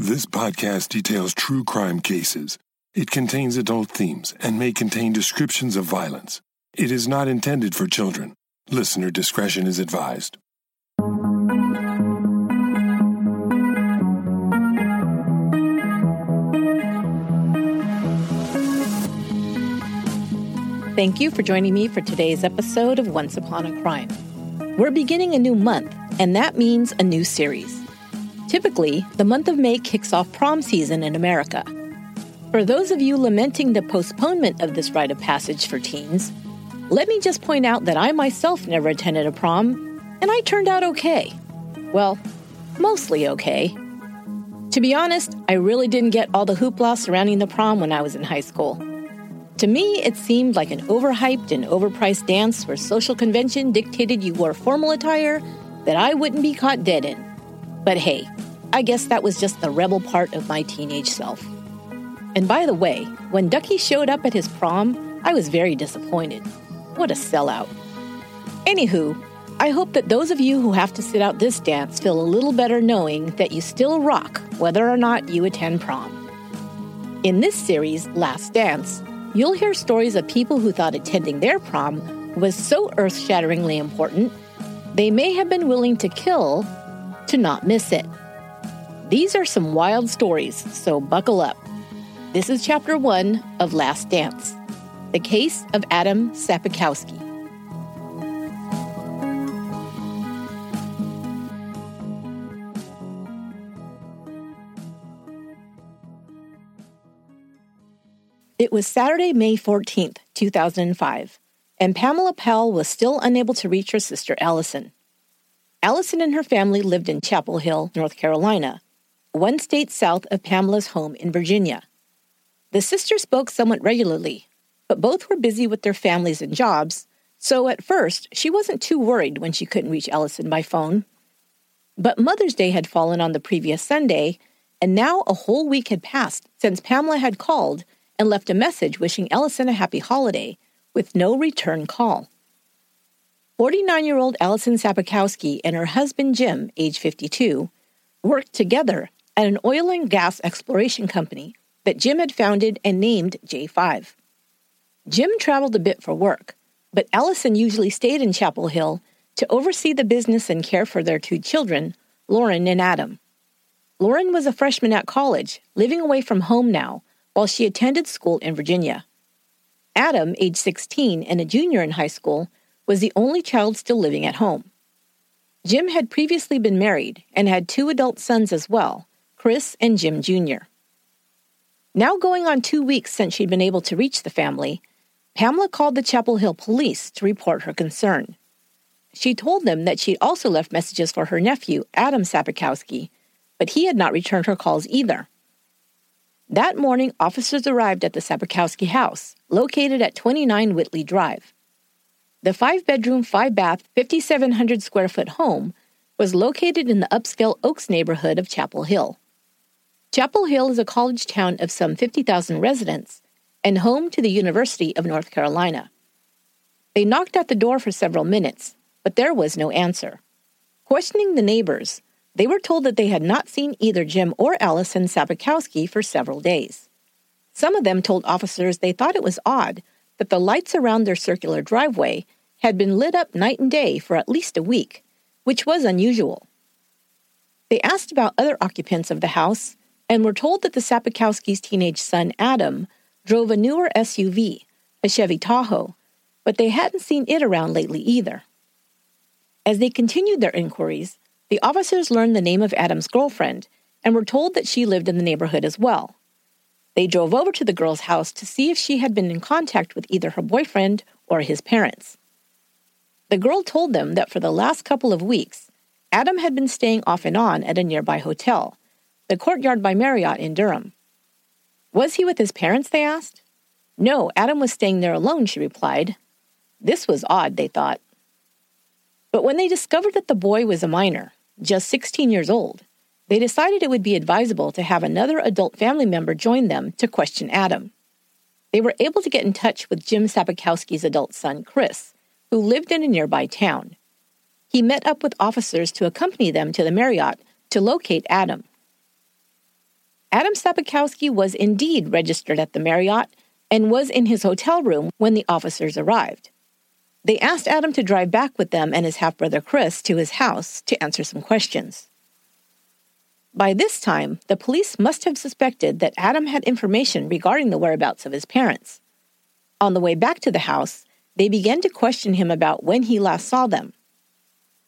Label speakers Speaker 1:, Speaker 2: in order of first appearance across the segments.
Speaker 1: This podcast details true crime cases. It contains adult themes and may contain descriptions of violence. It is not intended for children. Listener discretion is advised.
Speaker 2: Thank you for joining me for today's episode of Once Upon a Crime. We're beginning a new month, and that means a new series. Typically, the month of May kicks off prom season in America. For those of you lamenting the postponement of this rite of passage for teens, let me just point out that I myself never attended a prom, and I turned out okay. Well, mostly okay. To be honest, I really didn't get all the hoopla surrounding the prom when I was in high school. To me, it seemed like an overhyped and overpriced dance where social convention dictated you wore formal attire that I wouldn't be caught dead in. But hey, I guess that was just the rebel part of my teenage self. And by the way, when Ducky showed up at his prom, I was very disappointed. What a sellout. Anywho, I hope that those of you who have to sit out this dance feel a little better knowing that you still rock whether or not you attend prom. In this series, Last Dance, you'll hear stories of people who thought attending their prom was so earth shatteringly important, they may have been willing to kill to not miss it. These are some wild stories, so buckle up. This is chapter one of Last Dance The Case of Adam Sapikowski. It was Saturday, May 14th, 2005, and Pamela Powell was still unable to reach her sister Allison. Allison and her family lived in Chapel Hill, North Carolina, one state south of Pamela's home in Virginia. The sisters spoke somewhat regularly, but both were busy with their families and jobs, so at first she wasn't too worried when she couldn't reach Allison by phone. But Mother's Day had fallen on the previous Sunday, and now a whole week had passed since Pamela had called and left a message wishing Allison a happy holiday with no return call. 49 year old Allison Sapikowski and her husband Jim, age 52, worked together at an oil and gas exploration company that Jim had founded and named J5. Jim traveled a bit for work, but Allison usually stayed in Chapel Hill to oversee the business and care for their two children, Lauren and Adam. Lauren was a freshman at college, living away from home now, while she attended school in Virginia. Adam, age 16 and a junior in high school, was the only child still living at home. Jim had previously been married and had two adult sons as well, Chris and Jim Jr. Now going on two weeks since she'd been able to reach the family, Pamela called the Chapel Hill police to report her concern. She told them that she'd also left messages for her nephew, Adam Sapikowski, but he had not returned her calls either. That morning, officers arrived at the Sapikowski house, located at 29 Whitley Drive. The five bedroom, five bath, 5,700 square foot home was located in the upscale Oaks neighborhood of Chapel Hill. Chapel Hill is a college town of some 50,000 residents and home to the University of North Carolina. They knocked at the door for several minutes, but there was no answer. Questioning the neighbors, they were told that they had not seen either Jim or Allison Sapikowski for several days. Some of them told officers they thought it was odd that the lights around their circular driveway had been lit up night and day for at least a week, which was unusual. They asked about other occupants of the house and were told that the Sapikowskis' teenage son, Adam, drove a newer SUV, a Chevy Tahoe, but they hadn't seen it around lately either. As they continued their inquiries, the officers learned the name of Adam's girlfriend and were told that she lived in the neighborhood as well. They drove over to the girl's house to see if she had been in contact with either her boyfriend or his parents. The girl told them that for the last couple of weeks, Adam had been staying off and on at a nearby hotel, the Courtyard by Marriott in Durham. Was he with his parents? they asked. No, Adam was staying there alone, she replied. This was odd, they thought. But when they discovered that the boy was a minor, just 16 years old, they decided it would be advisable to have another adult family member join them to question Adam. They were able to get in touch with Jim Sapikowski's adult son, Chris, who lived in a nearby town. He met up with officers to accompany them to the Marriott to locate Adam. Adam Sapikowski was indeed registered at the Marriott and was in his hotel room when the officers arrived. They asked Adam to drive back with them and his half brother Chris to his house to answer some questions. By this time, the police must have suspected that Adam had information regarding the whereabouts of his parents. On the way back to the house, they began to question him about when he last saw them.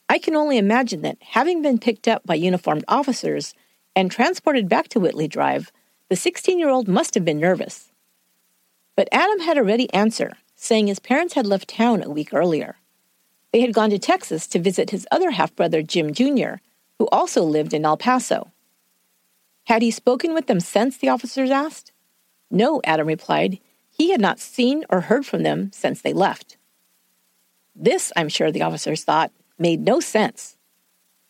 Speaker 2: I can only imagine that, having been picked up by uniformed officers and transported back to Whitley Drive, the 16 year old must have been nervous. But Adam had a ready answer, saying his parents had left town a week earlier. They had gone to Texas to visit his other half brother, Jim Jr., who also lived in El Paso. Had he spoken with them since, the officers asked? No, Adam replied. He had not seen or heard from them since they left. This, I'm sure the officers thought, made no sense.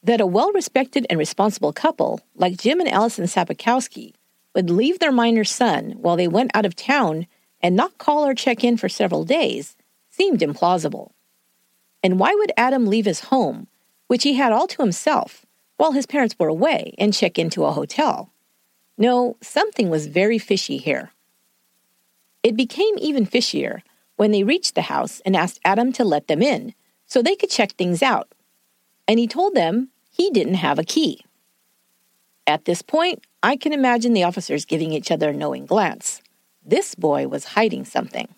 Speaker 2: That a well respected and responsible couple like Jim and Allison Sapikowski would leave their minor son while they went out of town and not call or check in for several days seemed implausible. And why would Adam leave his home, which he had all to himself, while his parents were away and check into a hotel? No, something was very fishy here. It became even fishier when they reached the house and asked Adam to let them in so they could check things out. And he told them he didn't have a key. At this point, I can imagine the officers giving each other a knowing glance. This boy was hiding something.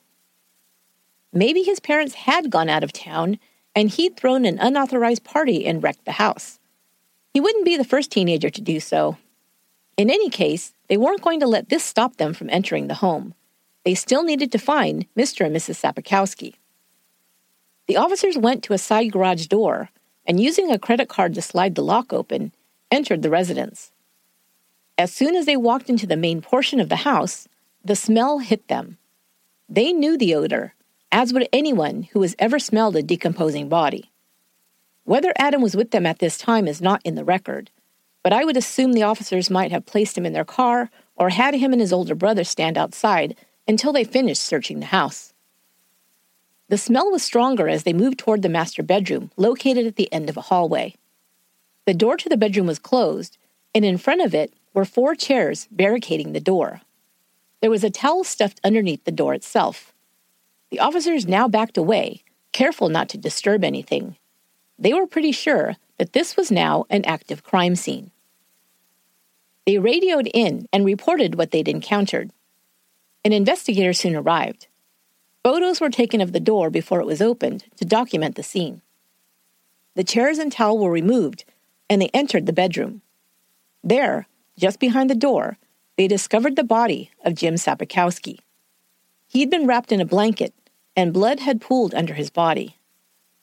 Speaker 2: Maybe his parents had gone out of town and he'd thrown an unauthorized party and wrecked the house. He wouldn't be the first teenager to do so. In any case, they weren't going to let this stop them from entering the home. They still needed to find Mr. and Mrs. Sapikowski. The officers went to a side garage door and, using a credit card to slide the lock open, entered the residence. As soon as they walked into the main portion of the house, the smell hit them. They knew the odor, as would anyone who has ever smelled a decomposing body. Whether Adam was with them at this time is not in the record, but I would assume the officers might have placed him in their car or had him and his older brother stand outside until they finished searching the house. The smell was stronger as they moved toward the master bedroom, located at the end of a hallway. The door to the bedroom was closed, and in front of it were four chairs barricading the door. There was a towel stuffed underneath the door itself. The officers now backed away, careful not to disturb anything. They were pretty sure that this was now an active crime scene. They radioed in and reported what they'd encountered. An investigator soon arrived. Photos were taken of the door before it was opened to document the scene. The chairs and towel were removed, and they entered the bedroom. There, just behind the door, they discovered the body of Jim Sapikowski. He'd been wrapped in a blanket, and blood had pooled under his body.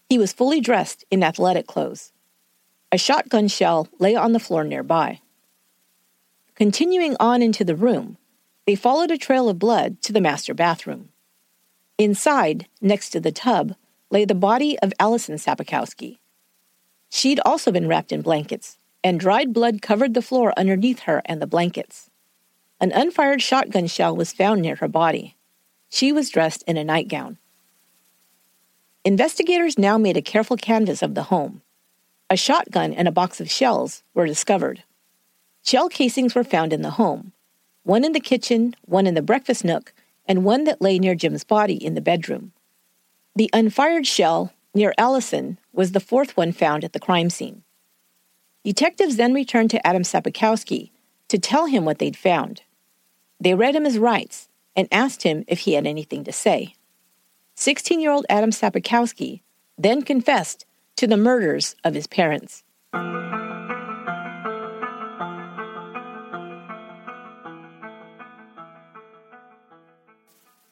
Speaker 2: He was fully dressed in athletic clothes. A shotgun shell lay on the floor nearby. Continuing on into the room, they followed a trail of blood to the master bathroom. Inside, next to the tub, lay the body of Allison Sapikowski. She'd also been wrapped in blankets, and dried blood covered the floor underneath her and the blankets. An unfired shotgun shell was found near her body. She was dressed in a nightgown. Investigators now made a careful canvass of the home. A shotgun and a box of shells were discovered. Shell casings were found in the home one in the kitchen, one in the breakfast nook, and one that lay near Jim's body in the bedroom. The unfired shell near Allison was the fourth one found at the crime scene. Detectives then returned to Adam Sapikowski to tell him what they'd found. They read him his rights and asked him if he had anything to say. 16 year old Adam Sapikowski then confessed to the murders of his parents.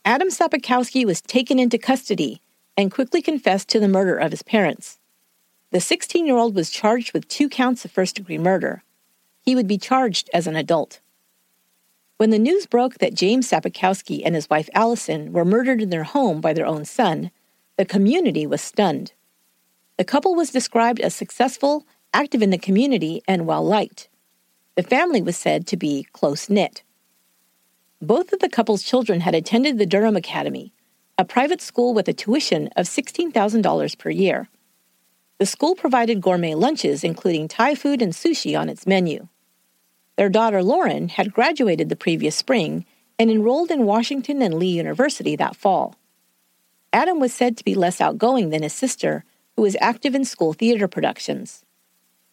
Speaker 2: Adam Sapikowski was taken into custody and quickly confessed to the murder of his parents. The 16 year old was charged with two counts of first degree murder. He would be charged as an adult. When the news broke that James Sapikowski and his wife Allison were murdered in their home by their own son, the community was stunned. The couple was described as successful, active in the community, and well liked. The family was said to be close knit. Both of the couple's children had attended the Durham Academy, a private school with a tuition of $16,000 per year. The school provided gourmet lunches, including Thai food and sushi on its menu. Their daughter Lauren had graduated the previous spring and enrolled in Washington and Lee University that fall. Adam was said to be less outgoing than his sister, who was active in school theater productions.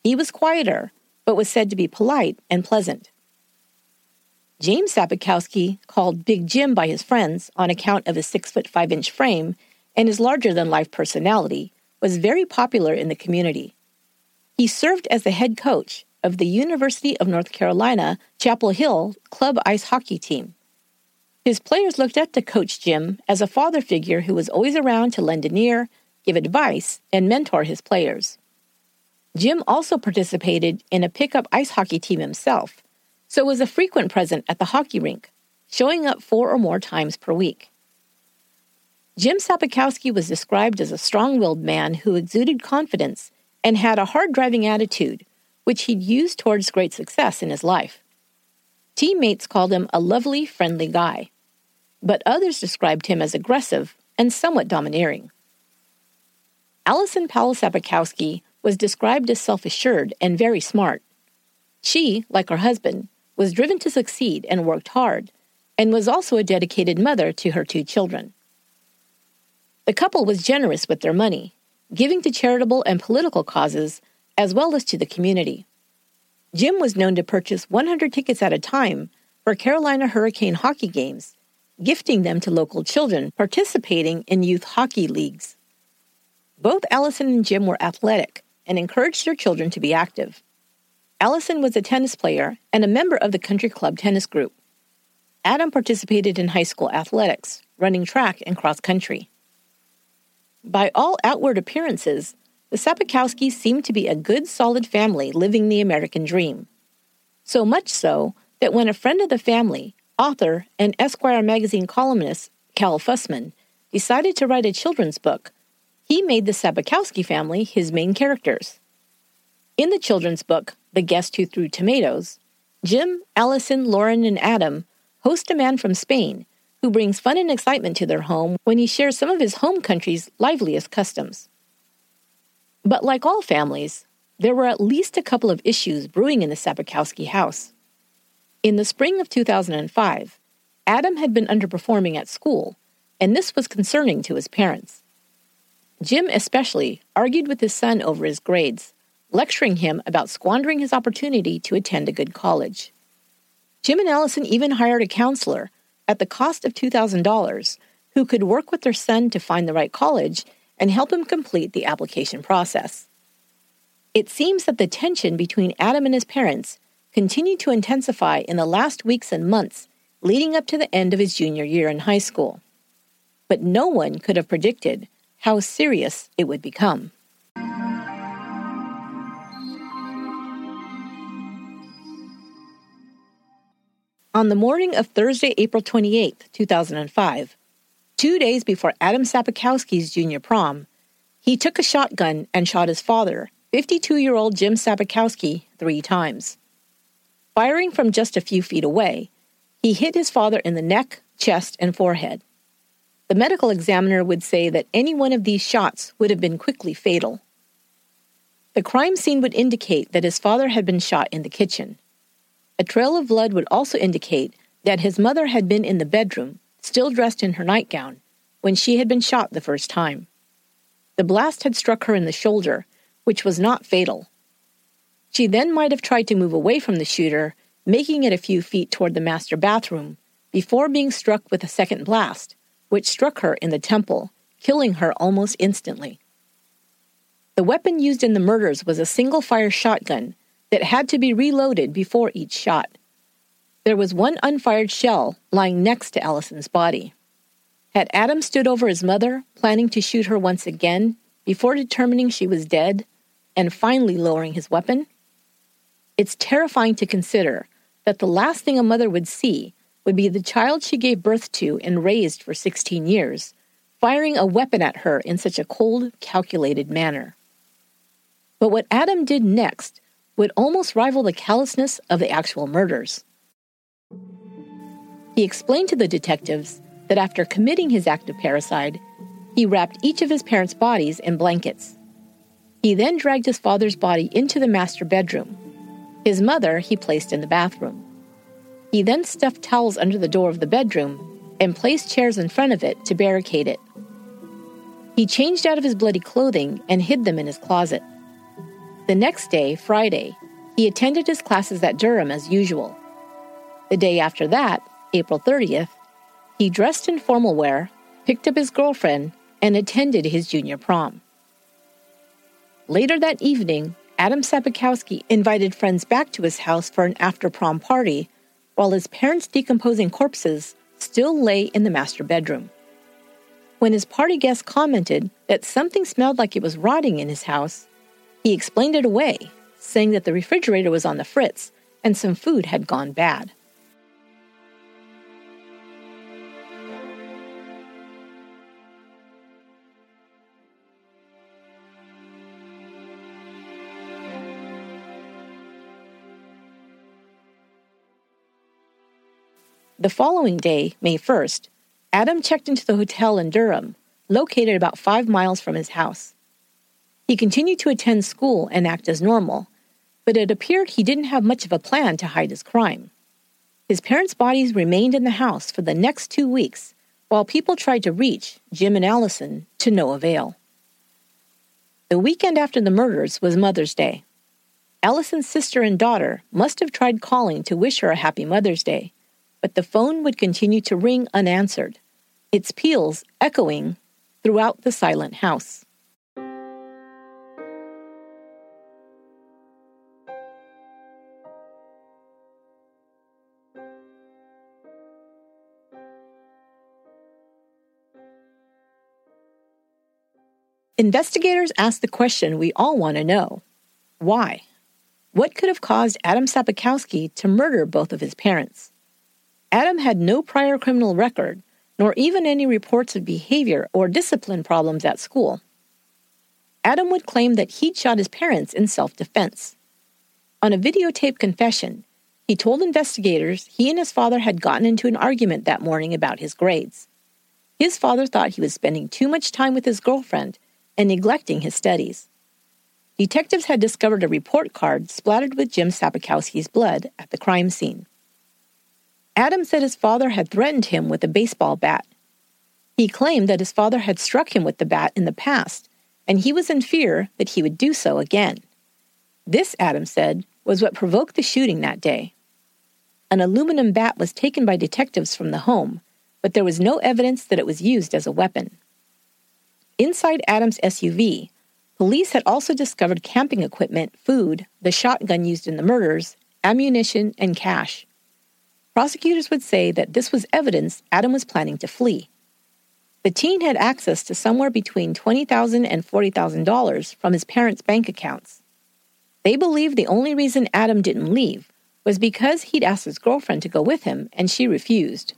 Speaker 2: He was quieter, but was said to be polite and pleasant. James Sapikowski, called Big Jim by his friends on account of his six foot five inch frame and his larger than life personality, was very popular in the community. He served as the head coach of the University of North Carolina Chapel Hill club ice hockey team. His players looked up to Coach Jim as a father figure who was always around to lend an ear, give advice, and mentor his players. Jim also participated in a pickup ice hockey team himself, so was a frequent present at the hockey rink, showing up four or more times per week. Jim Sapikowski was described as a strong willed man who exuded confidence and had a hard driving attitude, which he'd used towards great success in his life. Teammates called him a lovely, friendly guy but others described him as aggressive and somewhat domineering. Allison Powell Sapikowski was described as self assured and very smart. She, like her husband, was driven to succeed and worked hard, and was also a dedicated mother to her two children. The couple was generous with their money, giving to charitable and political causes as well as to the community. Jim was known to purchase 100 tickets at a time for Carolina Hurricane hockey games gifting them to local children participating in youth hockey leagues. Both Allison and Jim were athletic and encouraged their children to be active. Allison was a tennis player and a member of the country club tennis group. Adam participated in high school athletics, running track and cross country. By all outward appearances, the Sapikowskis seemed to be a good, solid family living the American dream. So much so that when a friend of the family, author and Esquire magazine columnist Cal Fussman decided to write a children's book, he made the Sapikowski family his main characters. In the children's book, The Guest Who Threw Tomatoes, Jim, Allison, Lauren, and Adam host a man from Spain who brings fun and excitement to their home when he shares some of his home country's liveliest customs. But like all families, there were at least a couple of issues brewing in the Sapikowski house. In the spring of 2005, Adam had been underperforming at school, and this was concerning to his parents. Jim, especially, argued with his son over his grades, lecturing him about squandering his opportunity to attend a good college. Jim and Allison even hired a counselor at the cost of $2,000 who could work with their son to find the right college and help him complete the application process. It seems that the tension between Adam and his parents continued to intensify in the last weeks and months leading up to the end of his junior year in high school. But no one could have predicted how serious it would become. On the morning of Thursday, April 28, 2005, two days before Adam Sapikowski's junior prom, he took a shotgun and shot his father, 52 year old Jim Sapikowski, three times. Firing from just a few feet away, he hit his father in the neck, chest, and forehead. The medical examiner would say that any one of these shots would have been quickly fatal. The crime scene would indicate that his father had been shot in the kitchen. A trail of blood would also indicate that his mother had been in the bedroom, still dressed in her nightgown, when she had been shot the first time. The blast had struck her in the shoulder, which was not fatal. She then might have tried to move away from the shooter, making it a few feet toward the master bathroom, before being struck with a second blast, which struck her in the temple, killing her almost instantly. The weapon used in the murders was a single fire shotgun that had to be reloaded before each shot. There was one unfired shell lying next to Allison's body. Had Adam stood over his mother, planning to shoot her once again, before determining she was dead, and finally lowering his weapon? It's terrifying to consider that the last thing a mother would see would be the child she gave birth to and raised for 16 years, firing a weapon at her in such a cold, calculated manner. But what Adam did next would almost rival the callousness of the actual murders. He explained to the detectives that after committing his act of parricide, he wrapped each of his parents' bodies in blankets. He then dragged his father's body into the master bedroom His mother he placed in the bathroom. He then stuffed towels under the door of the bedroom and placed chairs in front of it to barricade it. He changed out of his bloody clothing and hid them in his closet. The next day, Friday, he attended his classes at Durham as usual. The day after that, April 30th, he dressed in formal wear, picked up his girlfriend, and attended his junior prom. Later that evening, Adam Sapikowski invited friends back to his house for an after prom party, while his parents' decomposing corpses still lay in the master bedroom. When his party guests commented that something smelled like it was rotting in his house, he explained it away, saying that the refrigerator was on the fritz and some food had gone bad. The following day, May 1st, Adam checked into the hotel in Durham, located about five miles from his house. He continued to attend school and act as normal, but it appeared he didn't have much of a plan to hide his crime. His parents' bodies remained in the house for the next two weeks while people tried to reach Jim and Allison to no avail. The weekend after the murders was Mother's Day. Allison's sister and daughter must have tried calling to wish her a happy Mother's Day but the phone would continue to ring unanswered, its peals echoing throughout the silent house. Investigators ask the question we all want to know why? What could have caused Adam Sapikowski to murder both of his parents? Adam had no prior criminal record, nor even any reports of behavior or discipline problems at school. Adam would claim that he'd shot his parents in self defense. On a videotape confession, he told investigators he and his father had gotten into an argument that morning about his grades. His father thought he was spending too much time with his girlfriend and neglecting his studies. Detectives had discovered a report card splattered with Jim Sapikowski's blood at the crime scene. Adam said his father had threatened him with a baseball bat. He claimed that his father had struck him with the bat in the past, and he was in fear that he would do so again. This, Adam said, was what provoked the shooting that day. An aluminum bat was taken by detectives from the home, but there was no evidence that it was used as a weapon. Inside Adam's SUV, police had also discovered camping equipment, food, the shotgun used in the murders, ammunition, and cash. Prosecutors would say that this was evidence Adam was planning to flee. The teen had access to somewhere between $20,000 and $40,000 from his parents' bank accounts. They believed the only reason Adam didn't leave was because he'd asked his girlfriend to go with him and she refused.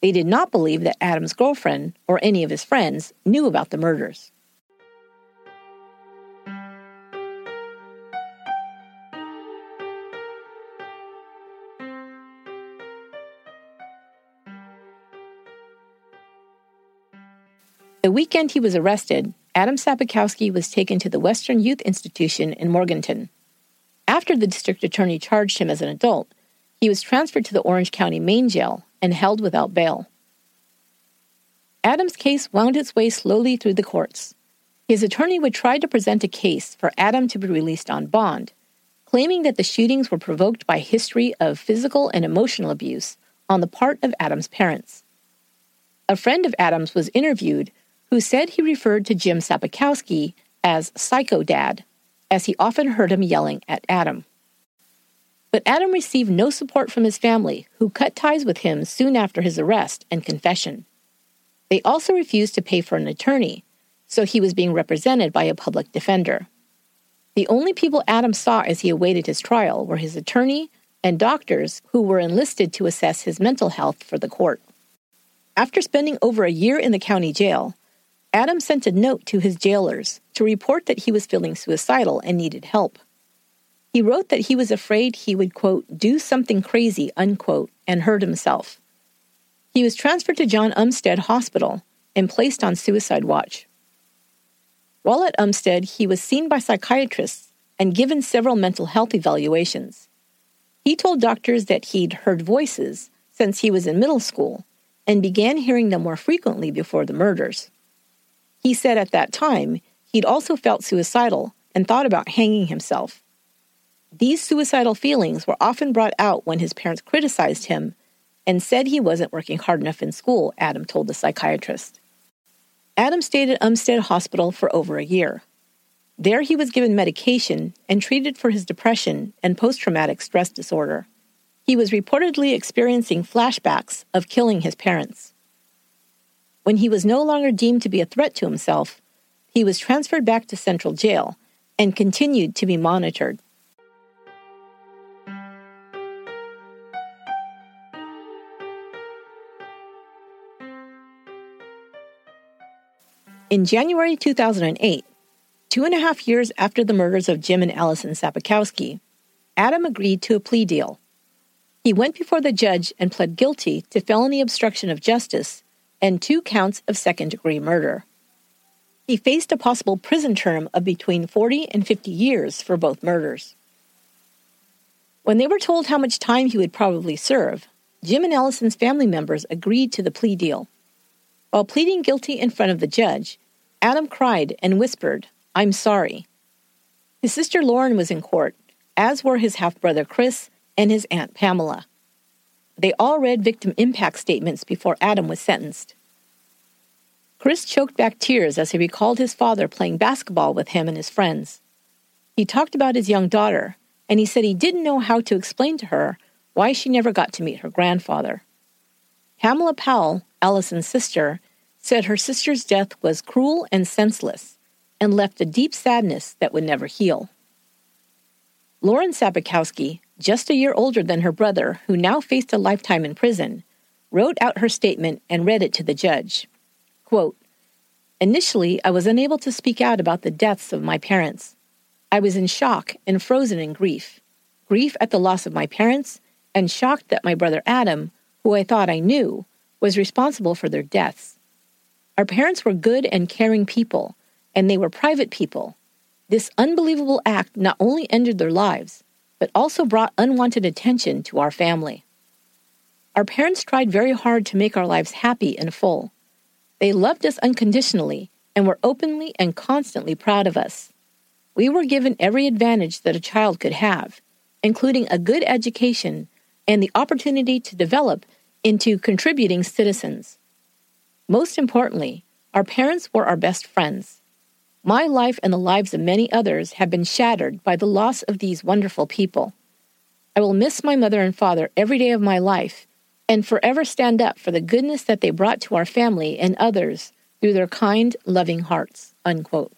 Speaker 2: They did not believe that Adam's girlfriend or any of his friends knew about the murders. The weekend he was arrested, Adam Sapikowski was taken to the Western Youth Institution in Morganton. After the district attorney charged him as an adult, he was transferred to the Orange County main jail and held without bail. Adam's case wound its way slowly through the courts. His attorney would try to present a case for Adam to be released on bond, claiming that the shootings were provoked by history of physical and emotional abuse on the part of Adam's parents. A friend of Adam's was interviewed who said he referred to Jim Sapikowski as Psycho Dad, as he often heard him yelling at Adam. But Adam received no support from his family, who cut ties with him soon after his arrest and confession. They also refused to pay for an attorney, so he was being represented by a public defender. The only people Adam saw as he awaited his trial were his attorney and doctors who were enlisted to assess his mental health for the court. After spending over a year in the county jail, Adam sent a note to his jailers to report that he was feeling suicidal and needed help. He wrote that he was afraid he would, quote, do something crazy, unquote, and hurt himself. He was transferred to John Umstead Hospital and placed on suicide watch. While at Umstead, he was seen by psychiatrists and given several mental health evaluations. He told doctors that he'd heard voices since he was in middle school and began hearing them more frequently before the murders. He said at that time he'd also felt suicidal and thought about hanging himself. These suicidal feelings were often brought out when his parents criticized him and said he wasn't working hard enough in school, Adam told the psychiatrist. Adam stayed at Umstead Hospital for over a year. There he was given medication and treated for his depression and post traumatic stress disorder. He was reportedly experiencing flashbacks of killing his parents. When he was no longer deemed to be a threat to himself, he was transferred back to Central Jail and continued to be monitored. In January 2008, two and a half years after the murders of Jim and Allison Sapikowski, Adam agreed to a plea deal. He went before the judge and pled guilty to felony obstruction of justice and two counts of second degree murder. He faced a possible prison term of between 40 and 50 years for both murders. When they were told how much time he would probably serve, Jim and Allison's family members agreed to the plea deal. While pleading guilty in front of the judge, Adam cried and whispered, I'm sorry. His sister Lauren was in court, as were his half brother Chris and his aunt Pamela. They all read victim impact statements before Adam was sentenced. Chris choked back tears as he recalled his father playing basketball with him and his friends. He talked about his young daughter, and he said he didn't know how to explain to her why she never got to meet her grandfather. Pamela Powell, Allison's sister, said her sister's death was cruel and senseless and left a deep sadness that would never heal. Lauren Sapikowski, just a year older than her brother, who now faced a lifetime in prison, wrote out her statement and read it to the judge. Quote, Initially, I was unable to speak out about the deaths of my parents. I was in shock and frozen in grief grief at the loss of my parents, and shocked that my brother Adam, who I thought I knew, was responsible for their deaths. Our parents were good and caring people, and they were private people. This unbelievable act not only ended their lives, but also brought unwanted attention to our family. Our parents tried very hard to make our lives happy and full. They loved us unconditionally and were openly and constantly proud of us. We were given every advantage that a child could have, including a good education and the opportunity to develop into contributing citizens. Most importantly, our parents were our best friends. My life and the lives of many others have been shattered by the loss of these wonderful people. I will miss my mother and father every day of my life and forever stand up for the goodness that they brought to our family and others through their kind, loving hearts. Unquote.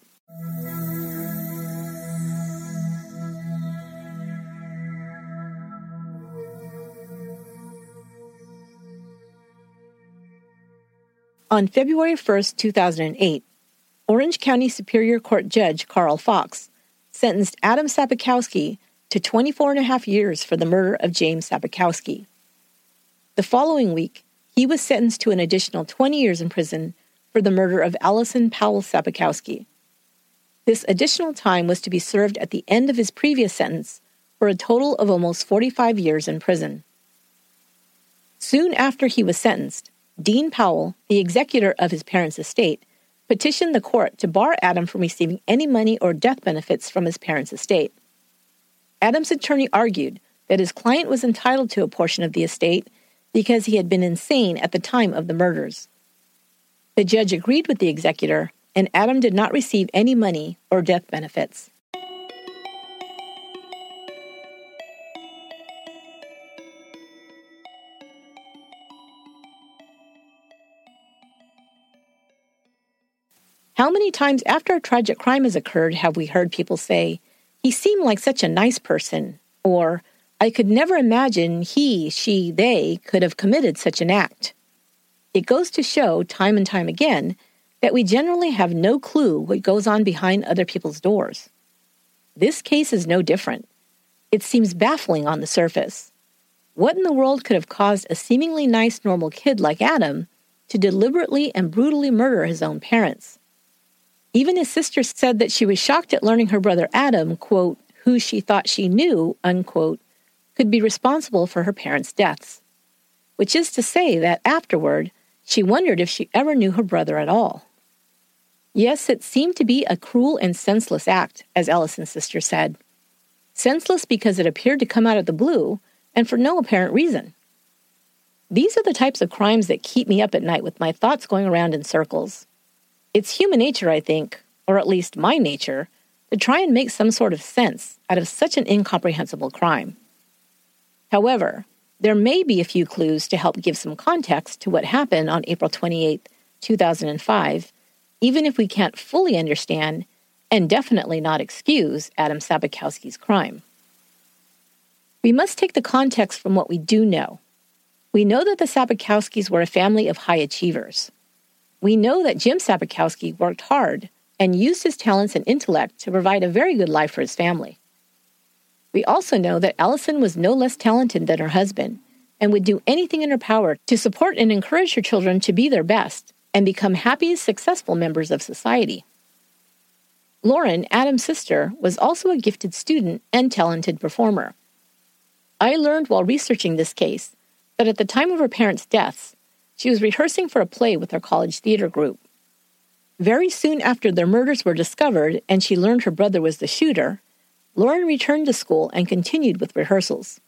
Speaker 2: On February 1st, 2008, Orange County Superior Court Judge Carl Fox sentenced Adam Sapikowski to 24 and a half years for the murder of James Sapikowski. The following week, he was sentenced to an additional 20 years in prison for the murder of Allison Powell Sapikowski. This additional time was to be served at the end of his previous sentence for a total of almost 45 years in prison. Soon after he was sentenced, Dean Powell, the executor of his parents' estate, petitioned the court to bar Adam from receiving any money or death benefits from his parents' estate. Adam's attorney argued that his client was entitled to a portion of the estate because he had been insane at the time of the murders. The judge agreed with the executor, and Adam did not receive any money or death benefits. How many times after a tragic crime has occurred have we heard people say, he seemed like such a nice person, or I could never imagine he, she, they could have committed such an act. It goes to show, time and time again, that we generally have no clue what goes on behind other people's doors. This case is no different. It seems baffling on the surface. What in the world could have caused a seemingly nice, normal kid like Adam to deliberately and brutally murder his own parents? Even his sister said that she was shocked at learning her brother Adam, quote, who she thought she knew, unquote, could be responsible for her parents' deaths. Which is to say that afterward, she wondered if she ever knew her brother at all. Yes, it seemed to be a cruel and senseless act, as Allison's sister said. Senseless because it appeared to come out of the blue and for no apparent reason. These are the types of crimes that keep me up at night with my thoughts going around in circles. It's human nature, I think, or at least my nature, to try and make some sort of sense out of such an incomprehensible crime. However, there may be a few clues to help give some context to what happened on April 28, 2005, even if we can't fully understand and definitely not excuse Adam Sapikowski's crime. We must take the context from what we do know we know that the Sapikowskis were a family of high achievers. We know that Jim Sapikowski worked hard and used his talents and intellect to provide a very good life for his family. We also know that Allison was no less talented than her husband and would do anything in her power to support and encourage her children to be their best and become happy, successful members of society. Lauren, Adam's sister, was also a gifted student and talented performer. I learned while researching this case that at the time of her parents' deaths, she was rehearsing for a play with her college theater group. Very soon after their murders were discovered and she learned her brother was the shooter, Lauren returned to school and continued with rehearsals.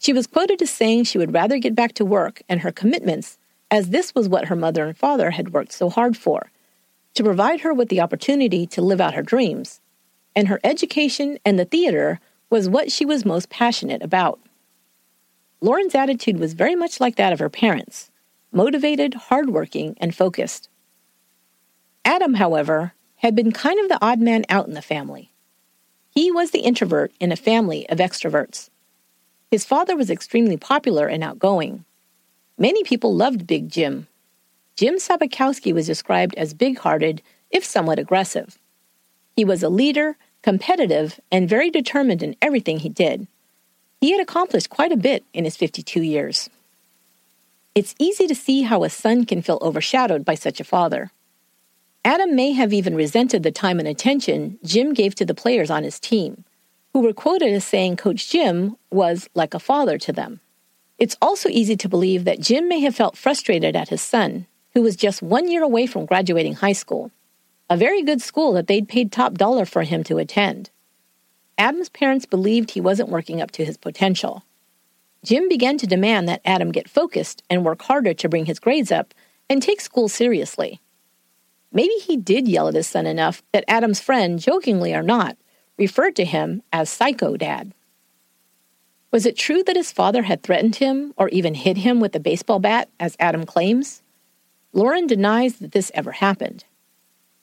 Speaker 2: She was quoted as saying she would rather get back to work and her commitments, as this was what her mother and father had worked so hard for to provide her with the opportunity to live out her dreams. And her education and the theater was what she was most passionate about. Lauren's attitude was very much like that of her parents motivated, hardworking, and focused. Adam, however, had been kind of the odd man out in the family. He was the introvert in a family of extroverts. His father was extremely popular and outgoing. Many people loved Big Jim. Jim Sapikowski was described as big hearted, if somewhat aggressive. He was a leader, competitive, and very determined in everything he did. He had accomplished quite a bit in his 52 years. It's easy to see how a son can feel overshadowed by such a father. Adam may have even resented the time and attention Jim gave to the players on his team, who were quoted as saying Coach Jim was like a father to them. It's also easy to believe that Jim may have felt frustrated at his son, who was just one year away from graduating high school, a very good school that they'd paid top dollar for him to attend. Adam's parents believed he wasn't working up to his potential. Jim began to demand that Adam get focused and work harder to bring his grades up and take school seriously. Maybe he did yell at his son enough that Adam's friend, jokingly or not, referred to him as Psycho Dad. Was it true that his father had threatened him or even hit him with a baseball bat, as Adam claims? Lauren denies that this ever happened.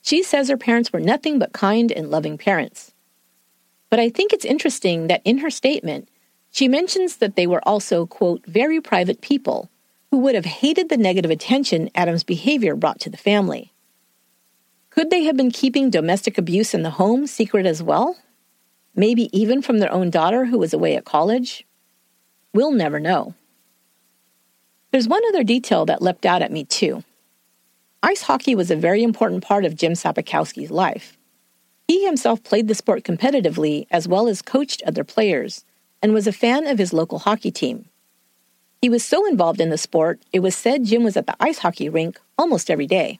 Speaker 2: She says her parents were nothing but kind and loving parents. But I think it's interesting that in her statement, she mentions that they were also, quote, very private people who would have hated the negative attention Adam's behavior brought to the family. Could they have been keeping domestic abuse in the home secret as well? Maybe even from their own daughter who was away at college? We'll never know. There's one other detail that leapt out at me, too. Ice hockey was a very important part of Jim Sapikowski's life. He himself played the sport competitively as well as coached other players and was a fan of his local hockey team. He was so involved in the sport, it was said Jim was at the ice hockey rink almost every day.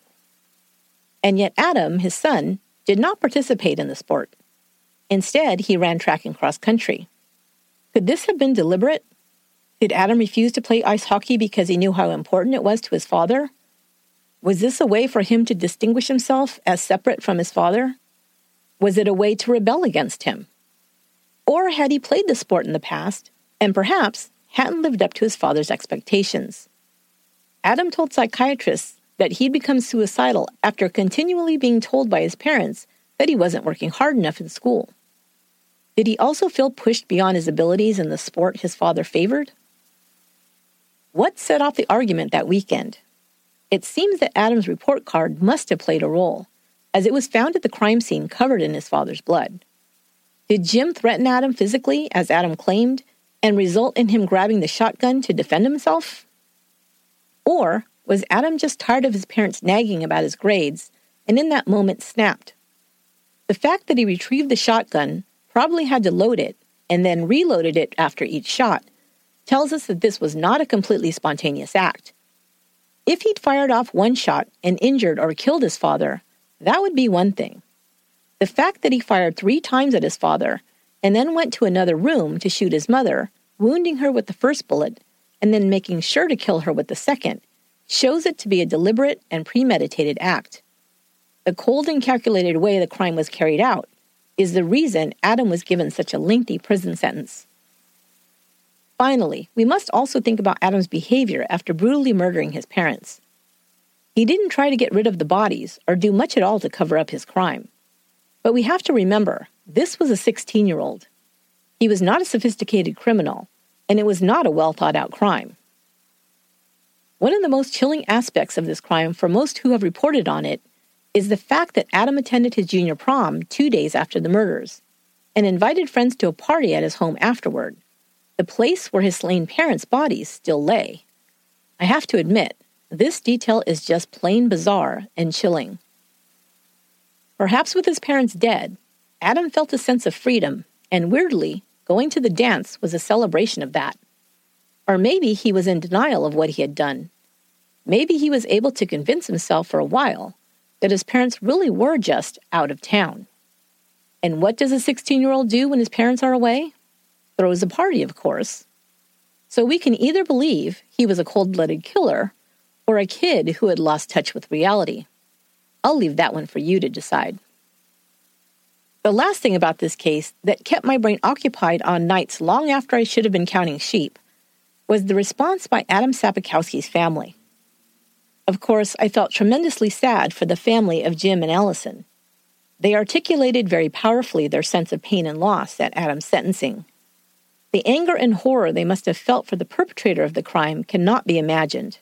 Speaker 2: And yet, Adam, his son, did not participate in the sport. Instead, he ran track and cross country. Could this have been deliberate? Did Adam refuse to play ice hockey because he knew how important it was to his father? Was this a way for him to distinguish himself as separate from his father? Was it a way to rebel against him? Or had he played the sport in the past and perhaps hadn't lived up to his father's expectations? Adam told psychiatrists that he'd become suicidal after continually being told by his parents that he wasn't working hard enough in school. Did he also feel pushed beyond his abilities in the sport his father favored? What set off the argument that weekend? It seems that Adam's report card must have played a role as it was found at the crime scene covered in his father's blood. Did Jim threaten Adam physically, as Adam claimed, and result in him grabbing the shotgun to defend himself? Or was Adam just tired of his parents nagging about his grades and in that moment snapped? The fact that he retrieved the shotgun probably had to load it and then reloaded it after each shot tells us that this was not a completely spontaneous act. If he'd fired off one shot and injured or killed his father, that would be one thing. The fact that he fired three times at his father and then went to another room to shoot his mother, wounding her with the first bullet, and then making sure to kill her with the second, shows it to be a deliberate and premeditated act. The cold and calculated way the crime was carried out is the reason Adam was given such a lengthy prison sentence. Finally, we must also think about Adam's behavior after brutally murdering his parents. He didn't try to get rid of the bodies or do much at all to cover up his crime. But we have to remember this was a 16 year old. He was not a sophisticated criminal, and it was not a well thought out crime. One of the most chilling aspects of this crime for most who have reported on it is the fact that Adam attended his junior prom two days after the murders and invited friends to a party at his home afterward the place where his slain parents' bodies still lay. I have to admit, this detail is just plain bizarre and chilling. Perhaps with his parents dead, Adam felt a sense of freedom, and weirdly, going to the dance was a celebration of that. Or maybe he was in denial of what he had done. Maybe he was able to convince himself for a while that his parents really were just out of town. And what does a 16 year old do when his parents are away? throws a party, of course. So we can either believe he was a cold blooded killer or a kid who had lost touch with reality. I'll leave that one for you to decide. The last thing about this case that kept my brain occupied on nights long after I should have been counting sheep was the response by Adam Sapikowski's family. Of course, I felt tremendously sad for the family of Jim and Allison. They articulated very powerfully their sense of pain and loss at Adam's sentencing. The anger and horror they must have felt for the perpetrator of the crime cannot be imagined.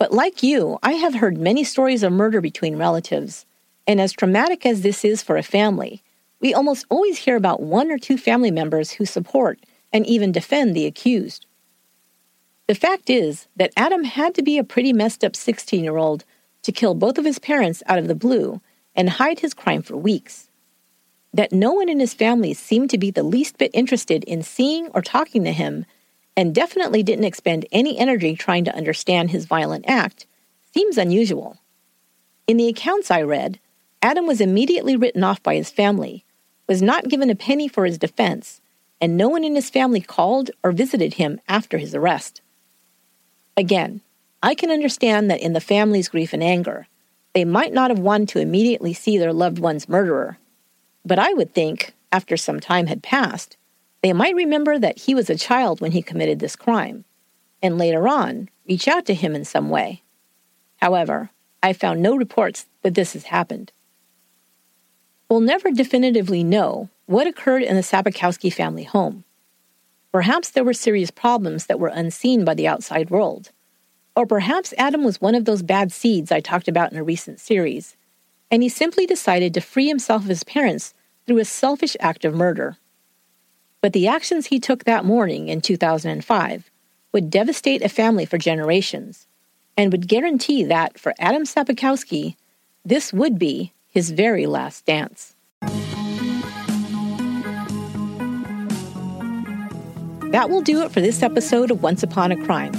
Speaker 2: But like you, I have heard many stories of murder between relatives, and as traumatic as this is for a family, we almost always hear about one or two family members who support and even defend the accused. The fact is that Adam had to be a pretty messed up 16 year old to kill both of his parents out of the blue and hide his crime for weeks that no one in his family seemed to be the least bit interested in seeing or talking to him, and definitely didn't expend any energy trying to understand his violent act, seems unusual. In the accounts I read, Adam was immediately written off by his family, was not given a penny for his defense, and no one in his family called or visited him after his arrest. Again, I can understand that in the family's grief and anger, they might not have wanted to immediately see their loved one's murderer, but I would think, after some time had passed, they might remember that he was a child when he committed this crime, and later on reach out to him in some way. However, I found no reports that this has happened. We'll never definitively know what occurred in the Sapikowski family home. Perhaps there were serious problems that were unseen by the outside world. Or perhaps Adam was one of those bad seeds I talked about in a recent series and he simply decided to free himself of his parents through a selfish act of murder. But the actions he took that morning in 2005 would devastate a family for generations and would guarantee that for Adam Sapikowski, this would be his very last dance. That will do it for this episode of Once Upon a Crime.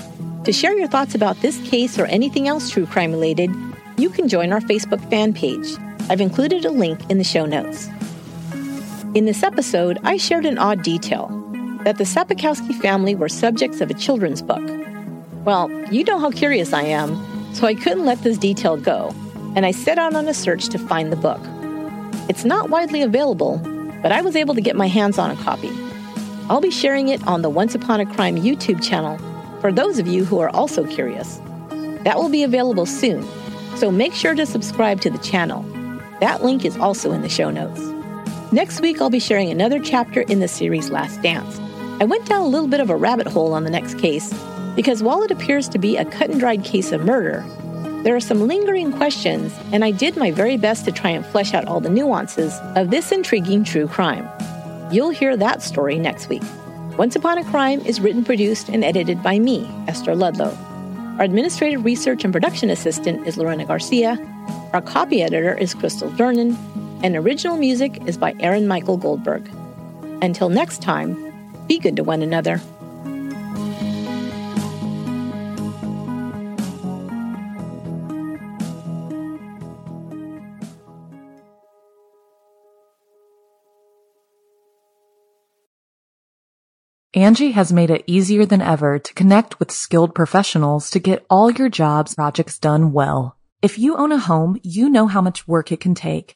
Speaker 2: To share your thoughts about this case or anything else true crime related, you can join our Facebook fan page. I've included a link in the show notes. In this episode, I shared an odd detail that the Sapikowski family were subjects of a children's book. Well, you know how curious I am, so I couldn't let this detail go, and I set out on a search to find the book. It's not widely available, but I was able to get my hands on a copy. I'll be sharing it on the Once Upon a Crime YouTube channel for those of you who are also curious. That will be available soon, so make sure to subscribe to the channel. That link is also in the show notes. Next week, I'll be sharing another chapter in the series Last Dance. I went down a little bit of a rabbit hole on the next case because while it appears to be a cut and dried case of murder, there are some lingering questions, and I did my very best to try and flesh out all the nuances of this intriguing true crime. You'll hear that story next week. Once Upon a Crime is written, produced, and edited by me, Esther Ludlow. Our administrative research and production assistant is Lorena Garcia. Our copy editor is Crystal Durnan. And original music is by Aaron Michael Goldberg. Until next time, be good to one another.
Speaker 3: Angi has made it easier than ever to connect with skilled professionals to get all your jobs projects done well. If you own a home, you know how much work it can take,